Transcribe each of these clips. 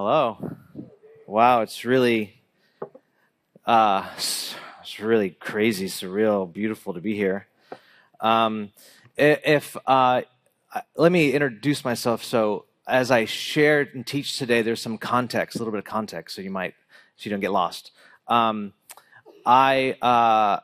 Hello. Wow, it's really, uh, it's really crazy, surreal, beautiful to be here. Um, if uh, let me introduce myself. So, as I share and teach today, there's some context, a little bit of context, so you might, so you don't get lost. Um, I, uh,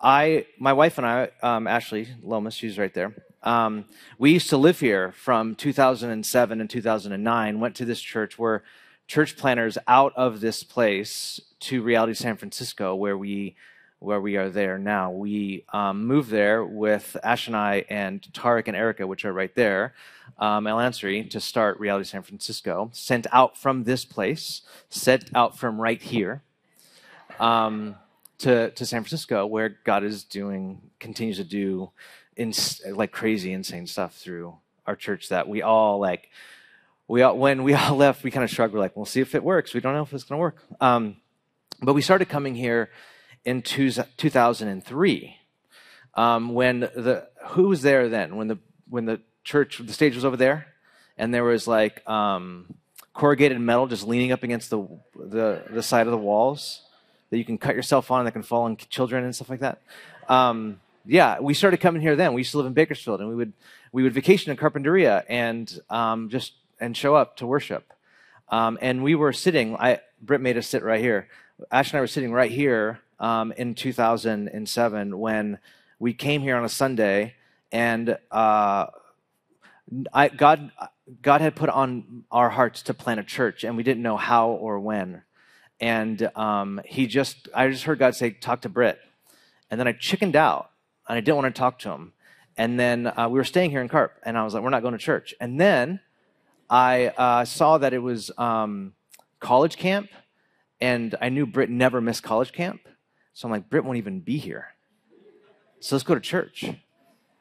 I, my wife and I, um, Ashley Lomas, she's right there. Um, we used to live here from 2007 and 2009. Went to this church where church planners out of this place to Reality San Francisco, where we where we are there now. We um, moved there with Ash and I and Tarek and Erica, which are right there, um, El Ansari, to start Reality San Francisco. Sent out from this place, sent out from right here. Um, to, to San Francisco, where God is doing, continues to do in, like crazy, insane stuff through our church that we all like. We all, when we all left, we kind of shrugged. We're like, we'll see if it works. We don't know if it's going to work. Um, but we started coming here in two, 2003 um, when the who was there then when the when the church the stage was over there and there was like um, corrugated metal just leaning up against the, the the side of the walls that you can cut yourself on that can fall on children and stuff like that. Um, yeah, we started coming here then. We used to live in Bakersfield, and we would we would vacation in Carpinteria and um, just and show up to worship. Um, and we were sitting. I Britt made us sit right here. Ash and I were sitting right here um, in 2007 when we came here on a Sunday, and uh, I, God God had put on our hearts to plant a church, and we didn't know how or when. And um, he just, I just heard God say, "Talk to Britt," and then I chickened out and I didn't want to talk to him. And then uh, we were staying here in Carp, and I was like, we're not going to church. And then I uh, saw that it was um, college camp, and I knew Britt never missed college camp. So I'm like, Britt won't even be here. So let's go to church.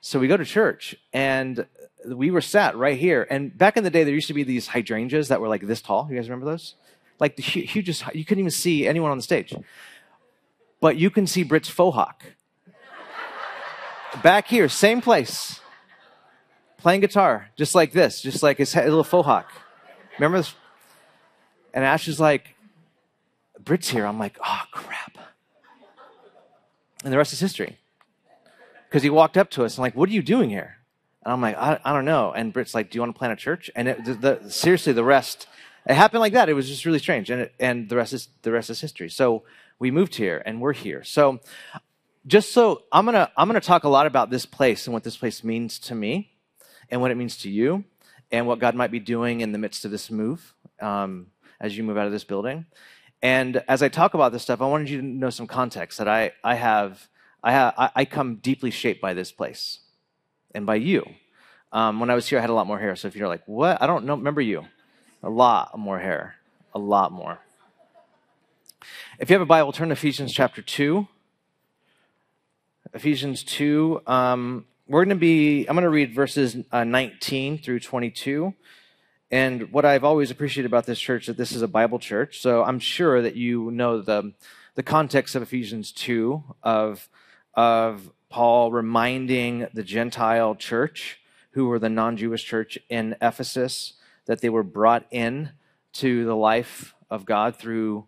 So we go to church, and we were sat right here. And back in the day, there used to be these hydrangeas that were like this tall. You guys remember those? Like the hugest, you couldn't even see anyone on the stage. But you can see Britt's faux hawk back here, same place, playing guitar, just like this, just like his little faux hawk. Remember this? And Ash is like, Britt's here. I'm like, oh, crap. And the rest is history. Because he walked up to us and like, what are you doing here? And I'm like, I, I don't know. And Britt's like, do you want to plant a church? And it, the, the, seriously, the rest, it happened like that. It was just really strange. And, it, and the rest is, the rest is history. So we moved here and we're here. So just so I'm gonna I'm gonna talk a lot about this place and what this place means to me, and what it means to you, and what God might be doing in the midst of this move um, as you move out of this building. And as I talk about this stuff, I wanted you to know some context that I I have I have I come deeply shaped by this place, and by you. Um, when I was here, I had a lot more hair. So if you're like, what? I don't know. Remember you? A lot more hair. A lot more. If you have a Bible, turn to Ephesians chapter 2. Ephesians 2. Um, we're going to be, I'm going to read verses uh, 19 through 22. And what I've always appreciated about this church that this is a Bible church. So I'm sure that you know the, the context of Ephesians 2 of, of Paul reminding the Gentile church, who were the non Jewish church in Ephesus, that they were brought in to the life of God through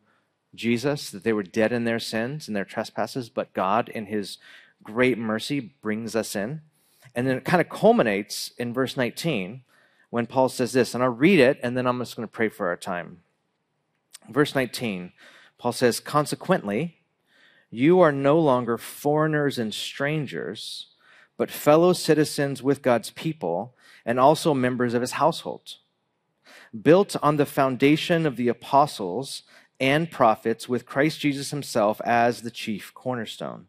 Jesus, that they were dead in their sins and their trespasses, but God, in his great mercy brings us in. And then it kind of culminates in verse 19 when Paul says this, and I'll read it and then I'm just going to pray for our time. Verse 19, Paul says, Consequently, you are no longer foreigners and strangers, but fellow citizens with God's people and also members of his household, built on the foundation of the apostles and prophets with Christ Jesus himself as the chief cornerstone.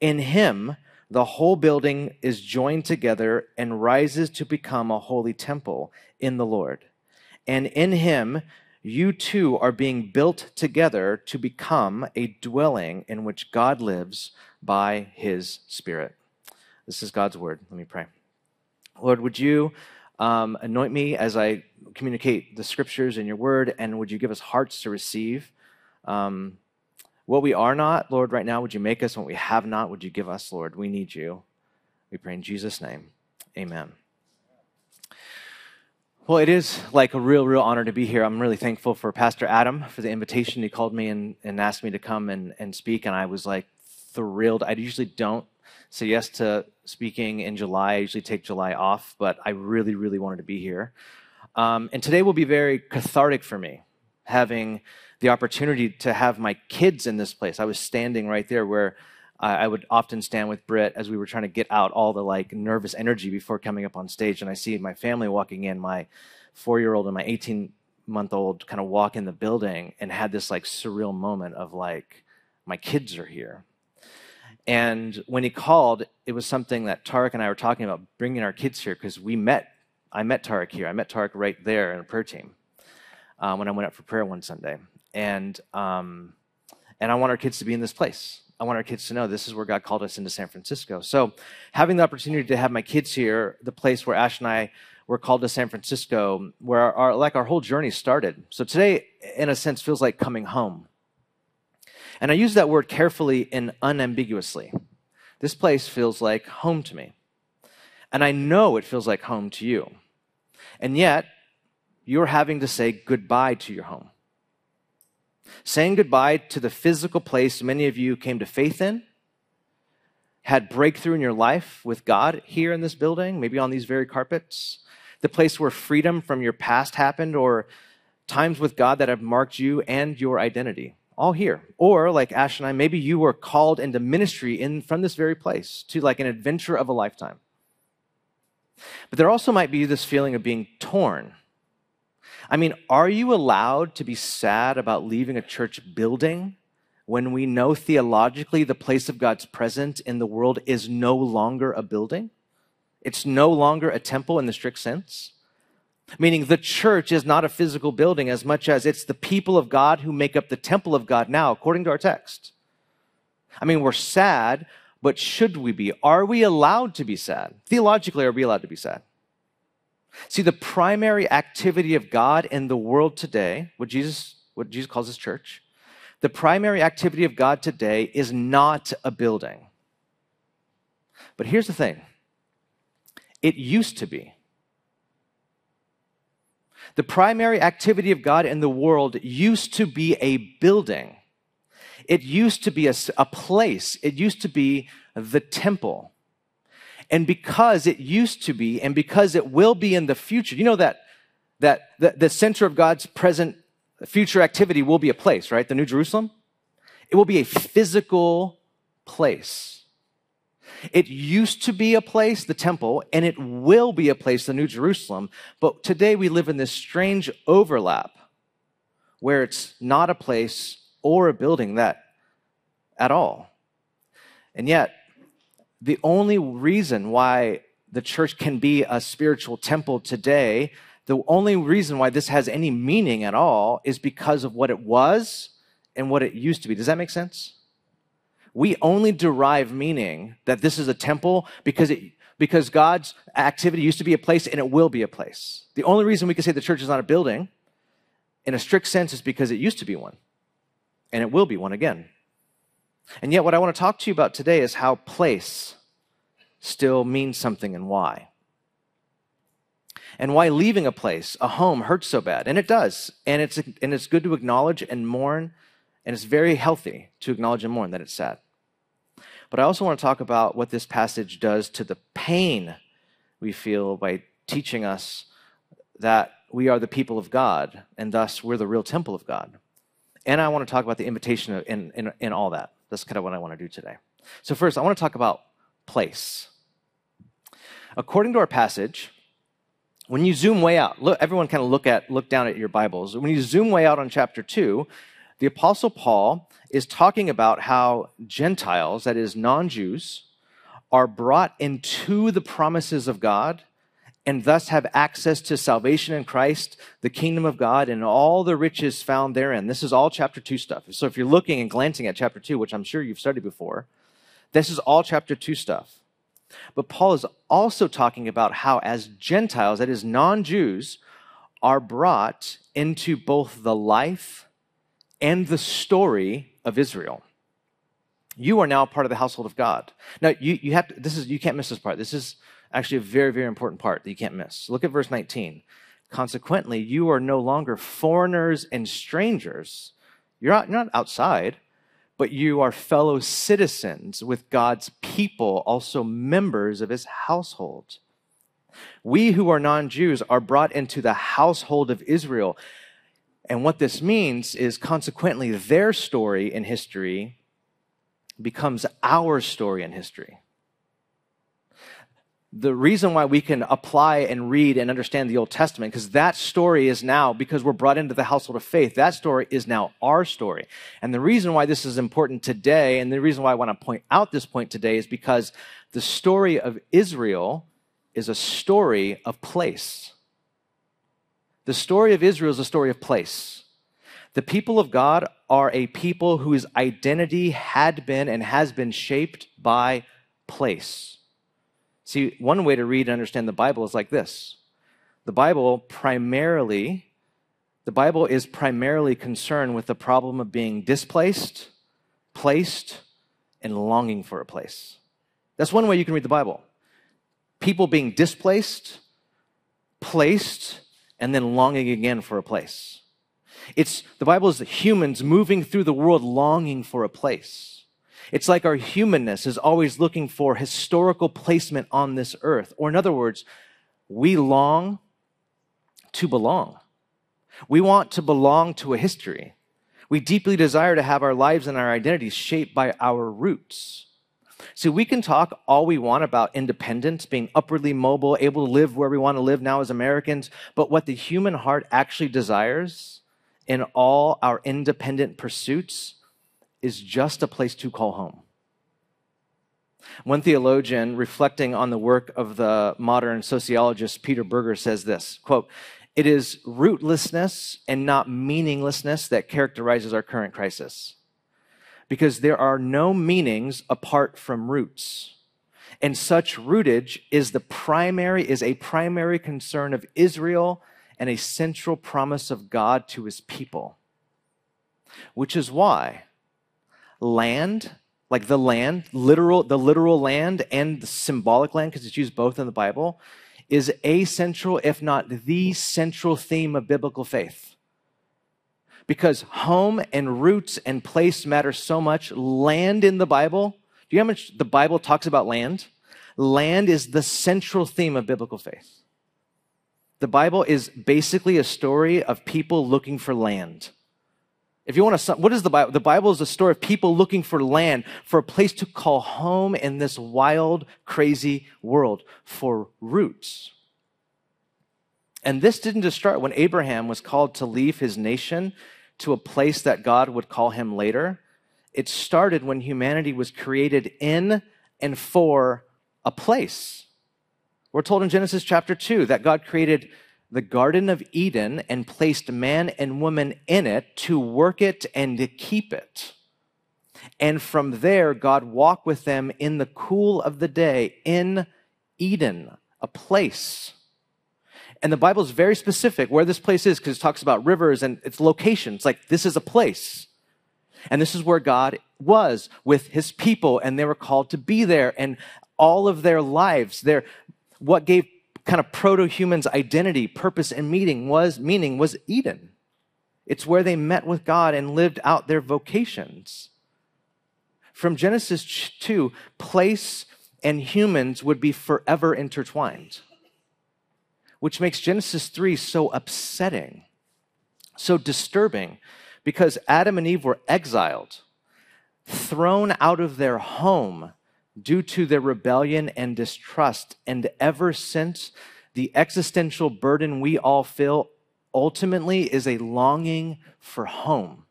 In him, the whole building is joined together and rises to become a holy temple in the Lord. And in him, you too are being built together to become a dwelling in which God lives by his Spirit. This is God's word. Let me pray. Lord, would you um, anoint me as I communicate the scriptures in your word, and would you give us hearts to receive? Um, what we are not, Lord, right now, would you make us? What we have not, would you give us, Lord? We need you. We pray in Jesus' name. Amen. Well, it is like a real, real honor to be here. I'm really thankful for Pastor Adam for the invitation. He called me and, and asked me to come and, and speak, and I was like thrilled. I usually don't say yes to speaking in July. I usually take July off, but I really, really wanted to be here. Um, and today will be very cathartic for me, having the opportunity to have my kids in this place. I was standing right there where I would often stand with Britt as we were trying to get out all the like nervous energy before coming up on stage. And I see my family walking in, my four year old and my 18 month old kind of walk in the building and had this like surreal moment of like, my kids are here. And when he called, it was something that Tarek and I were talking about bringing our kids here because we met. I met Tarek here. I met Tarek right there in a prayer team uh, when I went up for prayer one Sunday. And, um, and I want our kids to be in this place I want our kids to know this is where God called us into San Francisco. So, having the opportunity to have my kids here, the place where Ash and I were called to San Francisco, where our, our, like our whole journey started. So today, in a sense, feels like coming home. And I use that word carefully and unambiguously. This place feels like home to me. And I know it feels like home to you. And yet, you're having to say goodbye to your home saying goodbye to the physical place many of you came to faith in, had breakthrough in your life with God here in this building, maybe on these very carpets, the place where freedom from your past happened, or times with God that have marked you and your identity. All here. Or, like Ash and I, maybe you were called into ministry in, from this very place to like an adventure of a lifetime. But there also might be this feeling of being torn I mean, are you allowed to be sad about leaving a church building when we know theologically the place of God's presence in the world is no longer a building? It's no longer a temple in the strict sense. Meaning the church is not a physical building as much as it's the people of God who make up the temple of God now, according to our text. I mean, we're sad, but should we be? Are we allowed to be sad? Theologically, are we allowed to be sad? See, the primary activity of God in the world today, what Jesus, what Jesus calls his church, the primary activity of God today is not a building. But here's the thing it used to be. The primary activity of God in the world used to be a building. It used to be a, a place. It used to be the temple. And because it used to be, and because it will be in the future, you know that, that the, the center of God's present future activity will be a place, right? The New Jerusalem? It will be a physical place. It used to be a place, the temple, and it will be a place, the New Jerusalem. But today we live in this strange overlap where it's not a place or a building that at all. And yet, the only reason why the church can be a spiritual temple today, the only reason why this has any meaning at all is because of what it was and what it used to be. Does that make sense? We only derive meaning that this is a temple because it, because God's activity used to be a place and it will be a place. The only reason we can say the church is not a building in a strict sense is because it used to be one and it will be one again. And yet, what I want to talk to you about today is how place still means something and why. And why leaving a place, a home, hurts so bad. And it does. And it's, and it's good to acknowledge and mourn. And it's very healthy to acknowledge and mourn that it's sad. But I also want to talk about what this passage does to the pain we feel by teaching us that we are the people of God, and thus we're the real temple of God. And I want to talk about the invitation in, in, in all that. That's kind of what I want to do today. So, first, I want to talk about place. According to our passage, when you zoom way out, look, everyone kind of look at look down at your Bibles. When you zoom way out on chapter two, the Apostle Paul is talking about how Gentiles, that is, non-Jews, are brought into the promises of God and thus have access to salvation in Christ, the kingdom of God, and all the riches found therein. This is all chapter 2 stuff. So if you're looking and glancing at chapter 2, which I'm sure you've studied before, this is all chapter 2 stuff. But Paul is also talking about how, as Gentiles, that is, non Jews, are brought into both the life and the story of Israel. You are now part of the household of God. Now, you, you have to, this is, you can't miss this part. This is actually a very, very important part that you can't miss. Look at verse 19. Consequently, you are no longer foreigners and strangers. You're not, you're not outside, but you are fellow citizens with God's people, also members of his household. We who are non Jews are brought into the household of Israel. And what this means is consequently their story in history becomes our story in history the reason why we can apply and read and understand the Old Testament, because that story is now, because we're brought into the household of faith, that story is now our story. And the reason why this is important today, and the reason why I want to point out this point today, is because the story of Israel is a story of place. The story of Israel is a story of place. The people of God are a people whose identity had been and has been shaped by place. See, one way to read and understand the Bible is like this the Bible primarily, the Bible is primarily concerned with the problem of being displaced, placed, and longing for a place. That's one way you can read the Bible. People being displaced, placed, and then longing again for a place. It's the Bible is humans moving through the world longing for a place. It's like our humanness is always looking for historical placement on this earth. Or, in other words, we long to belong. We want to belong to a history. We deeply desire to have our lives and our identities shaped by our roots. See, we can talk all we want about independence, being upwardly mobile, able to live where we want to live now as Americans, but what the human heart actually desires in all our independent pursuits is just a place to call home. One theologian reflecting on the work of the modern sociologist Peter Berger says this quote, It is rootlessness and not meaninglessness that characterizes our current crisis. Because there are no meanings apart from roots. And such rootage is the primary, is a primary concern of Israel and a central promise of God to his people. Which is why land, like the land, literal, the literal land and the symbolic land, because it's used both in the Bible, is a central, if not the central theme of biblical faith. Because home and roots and place matter so much. Land in the Bible, do you know how much the Bible talks about land? Land is the central theme of biblical faith. The Bible is basically a story of people looking for land. If you want to, what is the Bible? The Bible is a story of people looking for land, for a place to call home in this wild, crazy world, for roots. And this didn't just start when Abraham was called to leave his nation to a place that God would call him later. It started when humanity was created in and for a place. We're told in Genesis chapter 2 that God created the Garden of Eden and placed man and woman in it to work it and to keep it. And from there, God walked with them in the cool of the day in Eden, a place. And the Bible is very specific where this place is because it talks about rivers and its locations. Like, this is a place. And this is where God was with his people, and they were called to be there. And all of their lives, their, what gave kind of proto-human's identity, purpose, and meaning was meaning was Eden. It's where they met with God and lived out their vocations. From Genesis 2, place and humans would be forever intertwined, which makes Genesis 3 so upsetting, so disturbing, because Adam and Eve were exiled, thrown out of their home due to their rebellion and distrust. And ever since, the existential burden we all feel ultimately is a longing for home.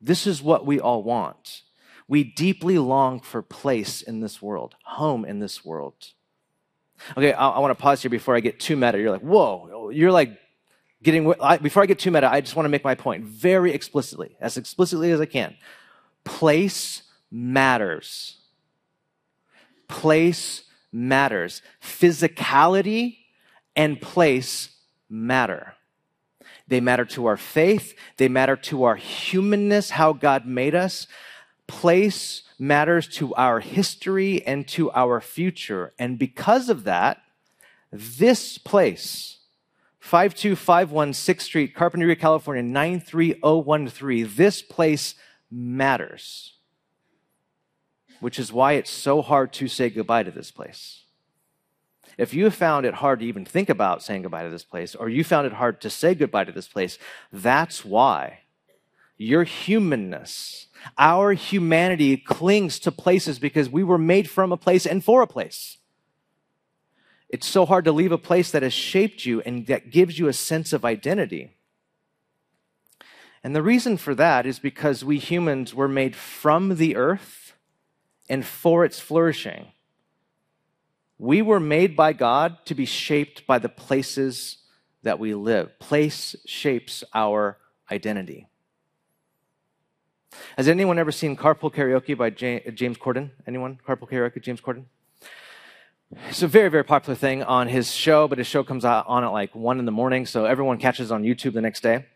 This is what we all want. We deeply long for place in this world, home in this world. Okay, I, I want to pause here before I get too meta. You're like, whoa, you're like getting, I, before I get too meta, I just want to make my point very explicitly, as explicitly as I can. Place matters place matters. Physicality and place matter. They matter to our faith, they matter to our humanness, how God made us. Place matters to our history and to our future. And because of that, this place, 5251 6th Street, Carpinteria, California, 93013. This place matters, which is why it's so hard to say goodbye to this place. If you found it hard to even think about saying goodbye to this place, or you found it hard to say goodbye to this place, that's why your humanness, our humanity clings to places because we were made from a place and for a place. It's so hard to leave a place that has shaped you and that gives you a sense of identity. And the reason for that is because we humans were made from the earth and for its flourishing. We were made by God to be shaped by the places that we live. Place shapes our identity. Has anyone ever seen Carpool Karaoke by James Corden? Anyone? Carpool Karaoke, James Corden? It's a very, very popular thing on his show, but his show comes out on at like one in the morning, so everyone catches on YouTube the next day.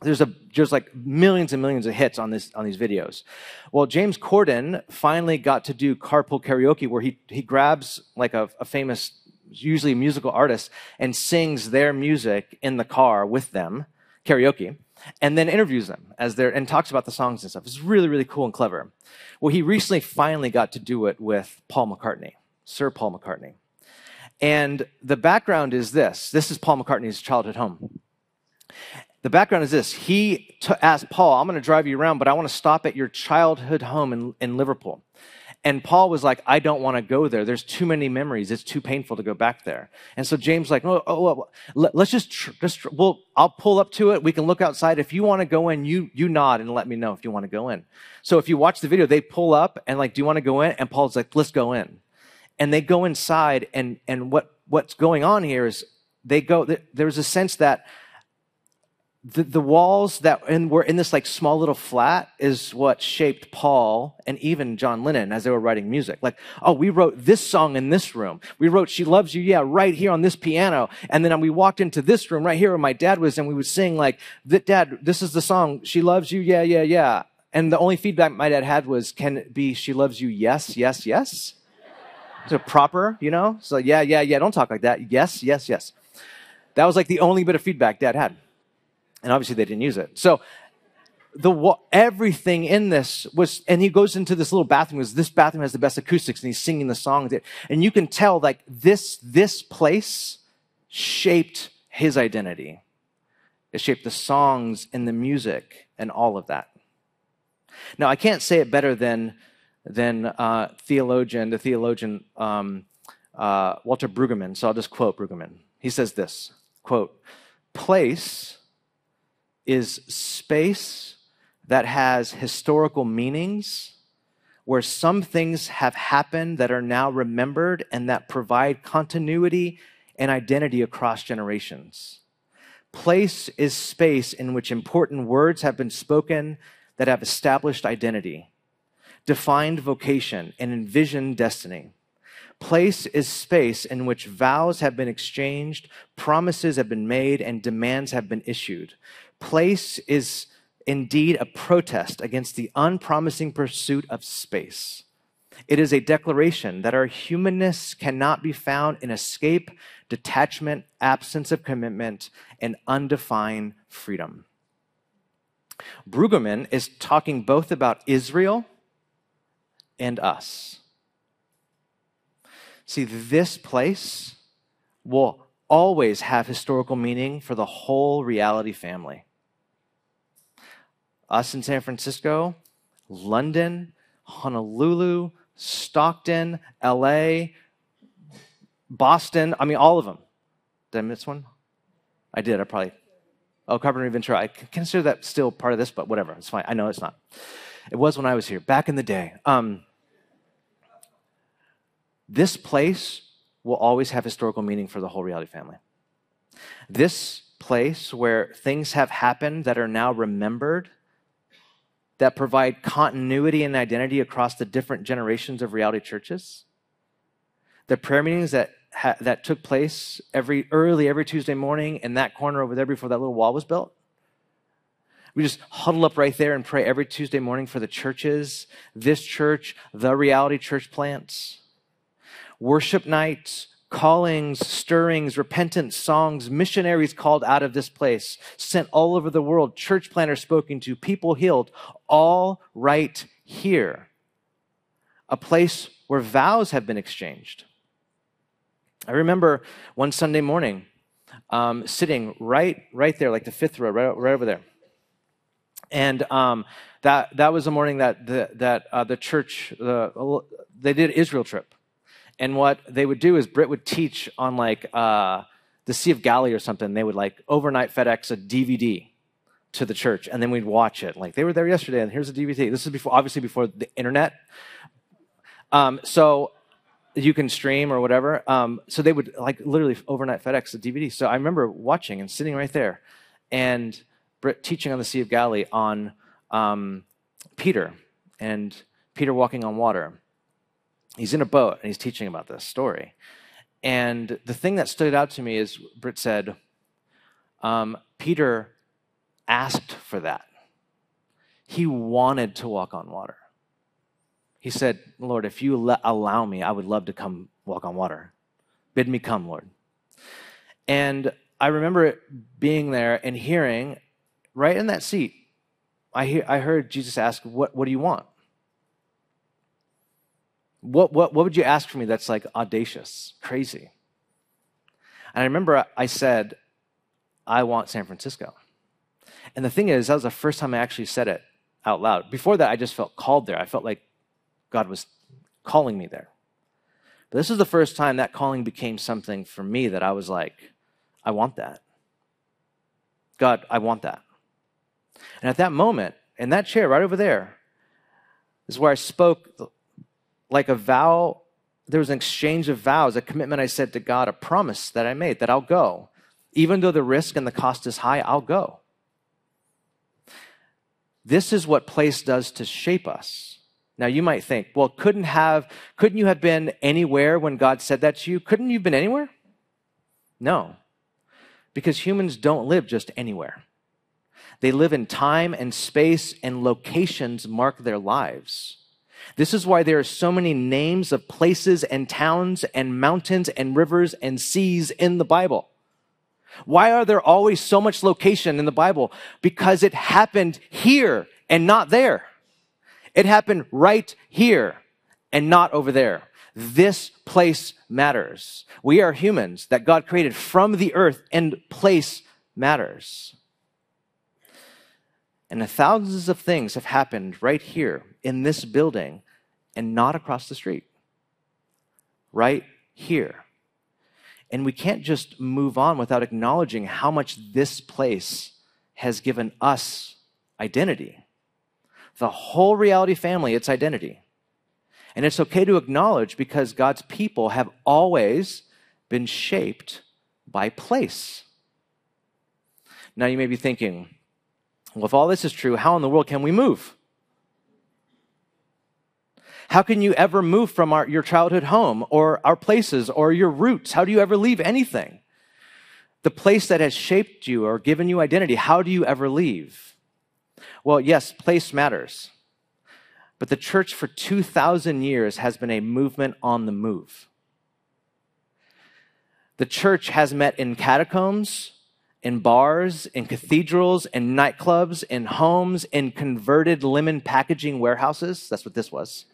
There's a there's like millions and millions of hits on this on these videos. Well, James Corden finally got to do carpool karaoke, where he he grabs like a, a famous, usually musical artist, and sings their music in the car with them, karaoke, and then interviews them as they're and talks about the songs and stuff. It's really really cool and clever. Well, he recently finally got to do it with Paul McCartney. Sir Paul McCartney. And the background is this this is Paul McCartney's childhood home. The background is this he t- asked Paul, I'm going to drive you around, but I want to stop at your childhood home in, in Liverpool. And Paul was like, I don't want to go there. There's too many memories. It's too painful to go back there. And so James like, oh, oh, oh let, us just, tr- just, tr- well, I'll pull up to it. We can look outside. If you want to go in, you, you nod and let me know if you want to go in. So if you watch the video, they pull up and like, do you want to go in? And Paul's like, let's go in and they go inside and and what what's going on here is they go there's a sense that the, the walls that and were in this like small little flat is what shaped Paul and even John Lennon as they were writing music. Like, oh, we wrote this song in this room. We wrote "She Loves You," yeah, right here on this piano. And then we walked into this room right here where my dad was, and we would sing like, "Dad, this is the song. She loves you, yeah, yeah, yeah." And the only feedback my dad had was, "Can it be she loves you? Yes, yes, yes." So proper, you know? So yeah, yeah, yeah, don't talk like that. Yes, yes, yes. That was like the only bit of feedback dad had. And obviously they didn't use it. So the everything in this was and he goes into this little bathroom because this bathroom has the best acoustics and he's singing the song and you can tell like this this place shaped his identity it shaped the songs and the music and all of that now i can't say it better than than uh, theologian, the theologian um, uh, Walter Brueggemann. So I'll just quote Brueggemann. He says this, quote, place is space that has historical meanings where some things have happened that are now remembered and that provide continuity and identity across generations. Place is space in which important words have been spoken that have established identity defined vocation, and envisioned destiny. Place is space in which vows have been exchanged, promises have been made, and demands have been issued. Place is indeed a protest against the unpromising pursuit of space. It is a declaration that our humanness cannot be found in escape, detachment, absence of commitment, and undefined freedom. Brueggemann is talking both about Israel and us. See, this place will always have historical meaning for the whole reality family. Us in San Francisco, London, Honolulu, Stockton, LA, Boston, I mean, all of them. Did I miss one? I did, I probably. Oh, Carpinteria Ventura. I consider that still part of this, but whatever. It's fine. I know it's not. It was when I was here, back in the day. Um, this place will always have historical meaning for the whole reality family. This place where things have happened that are now remembered, that provide continuity and identity across the different generations of reality churches. The prayer meetings that ha- that took place every early every Tuesday morning in that corner over there before that little wall was built. We just huddle up right there and pray every Tuesday morning for the churches, this church, the reality church plants worship nights, callings, stirrings, repentance, songs, missionaries called out of this place, sent all over the world, church planners spoken to, people healed, all right here. A place where vows have been exchanged. I remember one Sunday morning um, sitting right, right there, like the fifth row, right, right over there. And um, that, that was the morning that the, that, uh, the church, uh, they did Israel trip. And what they would do is Britt would teach on like uh, the Sea of Galilee or something. They would like overnight FedEx a DVD to the church, and then we'd watch it. Like they were there yesterday, and here's a DVD. This is before, obviously, before the internet. Um, so you can stream or whatever. Um, so they would like literally overnight FedEx the DVD. So I remember watching and sitting right there, and Britt teaching on the Sea of Galilee on um, Peter and Peter walking on water he's in a boat and he's teaching about this story. And the thing that stood out to me is Britt said, um, Peter asked for that. He wanted to walk on water. He said, Lord, if you let, allow me, I would love to come walk on water. Bid me come, Lord. And I remember being there and hearing right in that seat, I, hear, I heard Jesus ask, what, what do you want? What, what, what would you ask for me that's like audacious, crazy? And I remember I said, I want San Francisco. And the thing is, that was the first time I actually said it out loud. Before that, I just felt called there. I felt like God was calling me there. But this is the first time that calling became something for me that I was like, I want that. God, I want that. And at that moment, in that chair right over there, is where I spoke like a vow, there was an exchange of vows, a commitment I said to God, a promise that I made that I'll go. Even though the risk and the cost is high, I'll go. This is what place does to shape us. Now you might think, well, couldn't have couldn't you have been anywhere when God said that to you? Couldn't you have been anywhere? No. Because humans don't live just anywhere. They live in time and space and locations mark their lives. This is why there are so many names of places and towns and mountains and rivers and seas in the Bible. Why are there always so much location in the Bible? Because it happened here and not there. It happened right here and not over there. This place matters. We are humans that God created from the earth and place matters. And thousands of things have happened right here in this building and not across the street. Right here. And we can't just move on without acknowledging how much this place has given us identity. The whole reality family, its identity. And it's okay to acknowledge because God's people have always been shaped by place. Now you may be thinking, well, if all this is true, how in the world can we move? How can you ever move from our, your childhood home or our places or your roots? How do you ever leave anything? The place that has shaped you or given you identity, how do you ever leave? Well, yes, place matters. But the church for 2,000 years has been a movement on the move. The church has met in catacombs, in bars, in cathedrals, in nightclubs, in homes, in converted lemon packaging warehouses. That's what this was.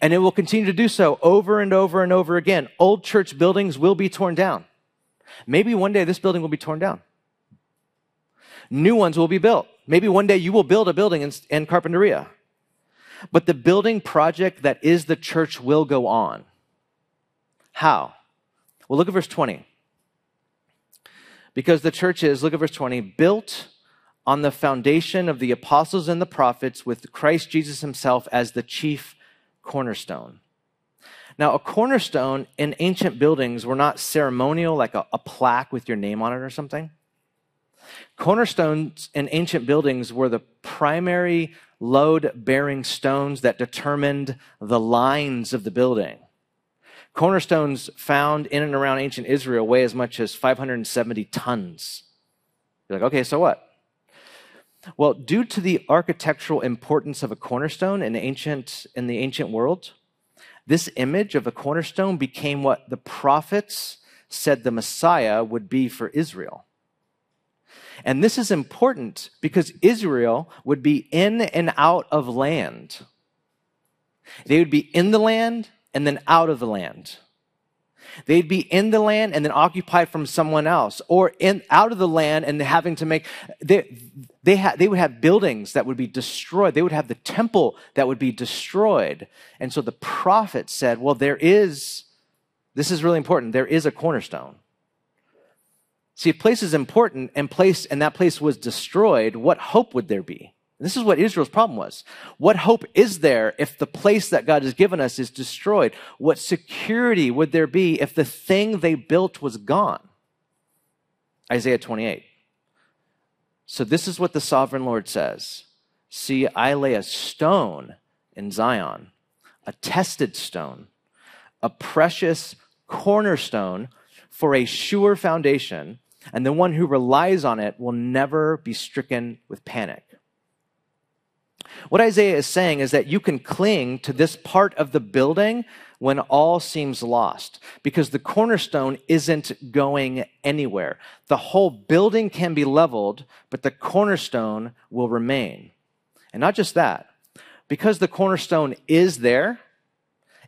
And it will continue to do so over and over and over again. Old church buildings will be torn down. Maybe one day this building will be torn down. New ones will be built. Maybe one day you will build a building in, in Carpinteria. But the building project that is the church will go on. How? Well, look at verse 20. Because the church is, look at verse 20, built on the foundation of the apostles and the prophets with Christ Jesus himself as the chief cornerstone. Now, a cornerstone in ancient buildings were not ceremonial, like a, a plaque with your name on it or something. Cornerstones in ancient buildings were the primary load bearing stones that determined the lines of the building. Cornerstones found in and around ancient Israel weigh as much as 570 tons. You're like, okay, so what? Well, due to the architectural importance of a cornerstone in, ancient, in the ancient world, This image of a cornerstone became what the prophets said the Messiah would be for Israel. And this is important because Israel would be in and out of land. They would be in the land and then out of the land. They'd be in the land and then occupied from someone else, or in out of the land and having to make they they, ha, they would have buildings that would be destroyed. They would have the temple that would be destroyed. And so the prophet said, "Well, there is this is really important. There is a cornerstone." See, if place is important and place and that place was destroyed, what hope would there be? This is what Israel's problem was. What hope is there if the place that God has given us is destroyed? What security would there be if the thing they built was gone? Isaiah 28. So, this is what the sovereign Lord says See, I lay a stone in Zion, a tested stone, a precious cornerstone for a sure foundation, and the one who relies on it will never be stricken with panic. What Isaiah is saying is that you can cling to this part of the building when all seems lost because the cornerstone isn't going anywhere. The whole building can be leveled, but the cornerstone will remain. And not just that, because the cornerstone is there,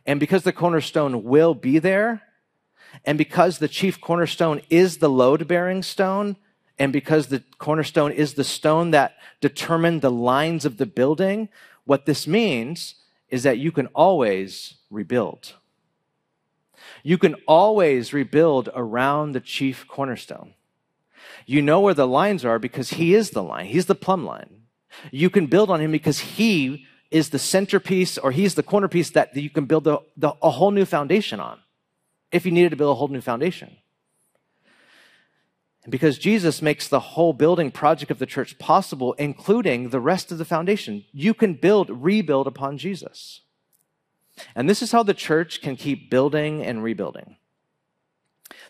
and because the cornerstone will be there, and because the chief cornerstone is the load bearing stone, and because the cornerstone is the stone that determined the lines of the building, what this means is that you can always rebuild. You can always rebuild around the chief cornerstone. You know where the lines are because he is the line. He's the plumb line. You can build on him because he is the centerpiece or he's the corner piece that you can build the, the, a whole new foundation on if you needed to build a whole new foundation. Because Jesus makes the whole building project of the church possible, including the rest of the foundation. You can build, rebuild upon Jesus. And this is how the church can keep building and rebuilding.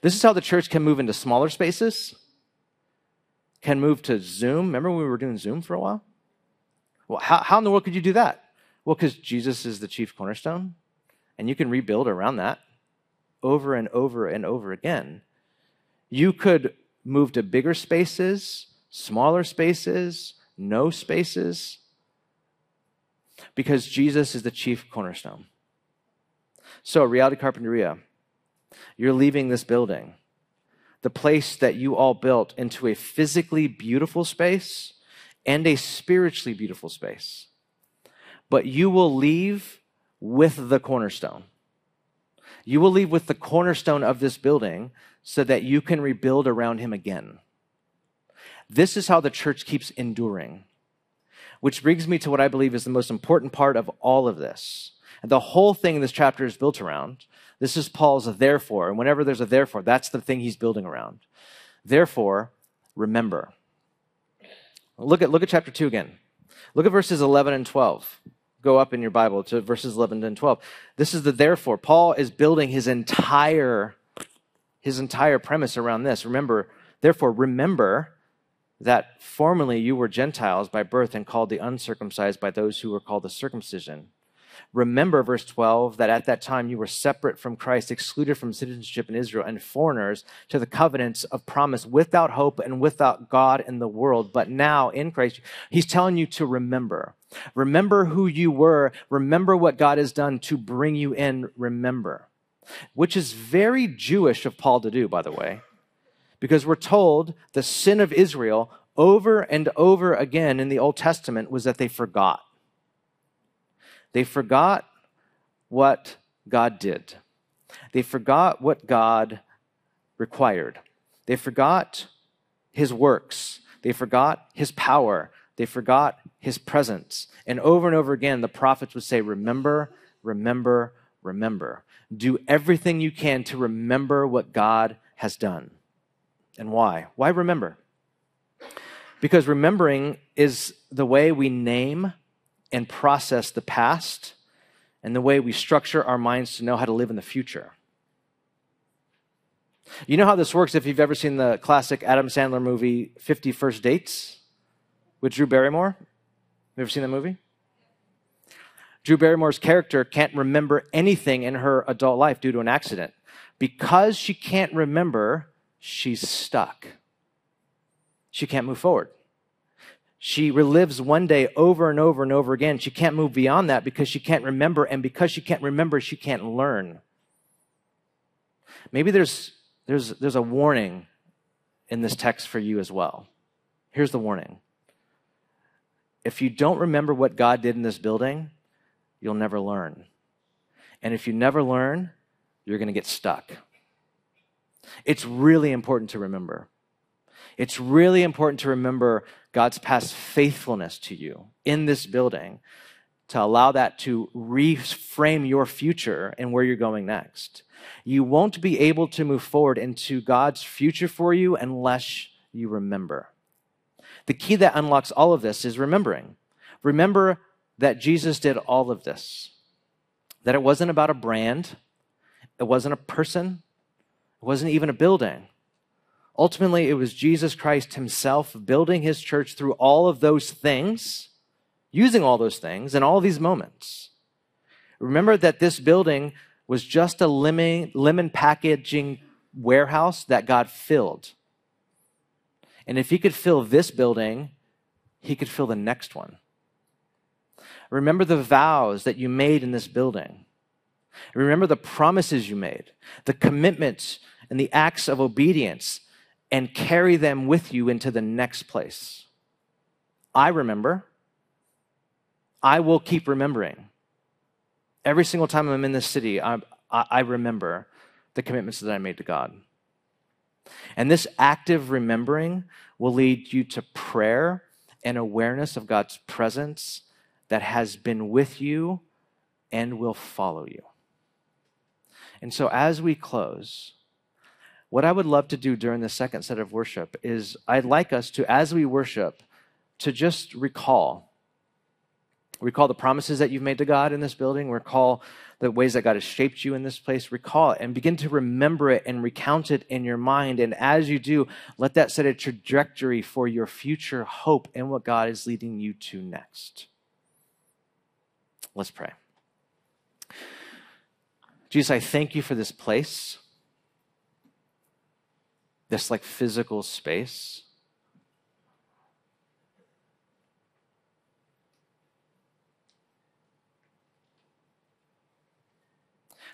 This is how the church can move into smaller spaces, can move to Zoom. Remember when we were doing Zoom for a while? Well, how, how in the world could you do that? Well, because Jesus is the chief cornerstone, and you can rebuild around that over and over and over again. You could move to bigger spaces, smaller spaces, no spaces, because Jesus is the chief cornerstone. So, Reality Carpinteria, you're leaving this building, the place that you all built, into a physically beautiful space and a spiritually beautiful space. But you will leave with the cornerstone. You will leave with the cornerstone of this building so that you can rebuild around him again. This is how the church keeps enduring. Which brings me to what I believe is the most important part of all of this. And the whole thing this chapter is built around. This is Paul's therefore. And whenever there's a therefore, that's the thing he's building around. Therefore, remember. Look at, look at chapter 2 again. Look at verses 11 and 12 go up in your Bible to verses 11 and 12. This is the therefore. Paul is building his entire his entire premise around this. Remember, therefore, remember that formerly you were Gentiles by birth and called the uncircumcised by those who were called the circumcision. Remember, verse 12, that at that time you were separate from Christ, excluded from citizenship in Israel, and foreigners to the covenants of promise, without hope and without God in the world. But now in Christ, he's telling you to remember. Remember who you were. Remember what God has done to bring you in. Remember which is very Jewish of Paul to do, by the way, because we're told the sin of Israel over and over again in the Old Testament was that they forgot. They forgot what God did, they forgot what God required, they forgot his works, they forgot his power, they forgot his presence. And over and over again, the prophets would say, Remember, remember, remember. Do everything you can to remember what God has done. And why? Why remember? Because remembering is the way we name and process the past and the way we structure our minds to know how to live in the future. You know how this works if you've ever seen the classic Adam Sandler movie 50 First Dates with Drew Barrymore? You ever seen that movie? Drew Barrymore's character can't remember anything in her adult life due to an accident. Because she can't remember, she's stuck. She can't move forward. She relives one day over and over and over again. She can't move beyond that because she can't remember, and because she can't remember, she can't learn. Maybe there's, there's, there's a warning in this text for you as well. Here's the warning if you don't remember what God did in this building, you'll never learn. And if you never learn, you're going to get stuck. It's really important to remember. It's really important to remember God's past faithfulness to you in this building to allow that to reframe your future and where you're going next. You won't be able to move forward into God's future for you unless you remember. The key that unlocks all of this is remembering. Remember that Jesus did all of this, that it wasn't about a brand, it wasn't a person, it wasn't even a building. Ultimately, it was Jesus Christ himself building his church through all of those things, using all those things in all these moments. Remember that this building was just a lemon, lemon packaging warehouse that God filled. And if he could fill this building, he could fill the next one. Remember the vows that you made in this building. Remember the promises you made, the commitments and the acts of obedience, and carry them with you into the next place. I remember. I will keep remembering. Every single time I'm in this city, I, I remember the commitments that I made to God. And this active remembering will lead you to prayer and awareness of God's presence that has been with you and will follow you. And so, as we close, what I would love to do during the second set of worship is I'd like us to, as we worship, to just recall. Recall the promises that you've made to God in this building. Recall the ways that God has shaped you in this place, recall it and begin to remember it and recount it in your mind. And as you do, let that set a trajectory for your future hope and what God is leading you to next. Let's pray. Jesus, I thank you for this place, this like physical space.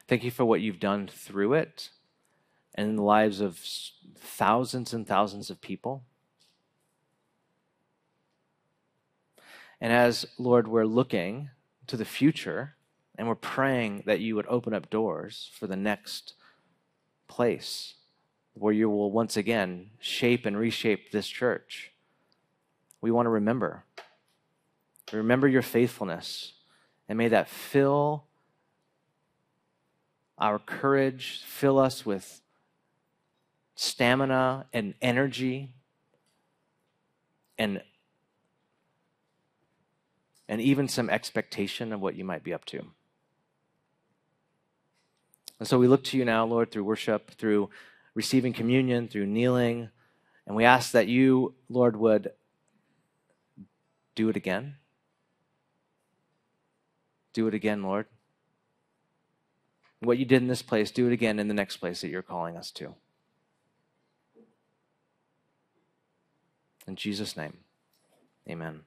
Thank you for what you've done through it and in the lives of thousands and thousands of people. And as, Lord, we're looking to the future and we're praying that you would open up doors for the next place where you will once again shape and reshape this church, we want to remember. Remember your faithfulness, and may that fill our courage, fill us with stamina and energy and and even some expectation of what you might be up to. And so we look to you now, Lord, through worship, through receiving communion, through kneeling, and we ask that you, Lord, would do it again. Do it again, Lord. What you did in this place, do it again in the next place that you're calling us to. In Jesus' name, amen.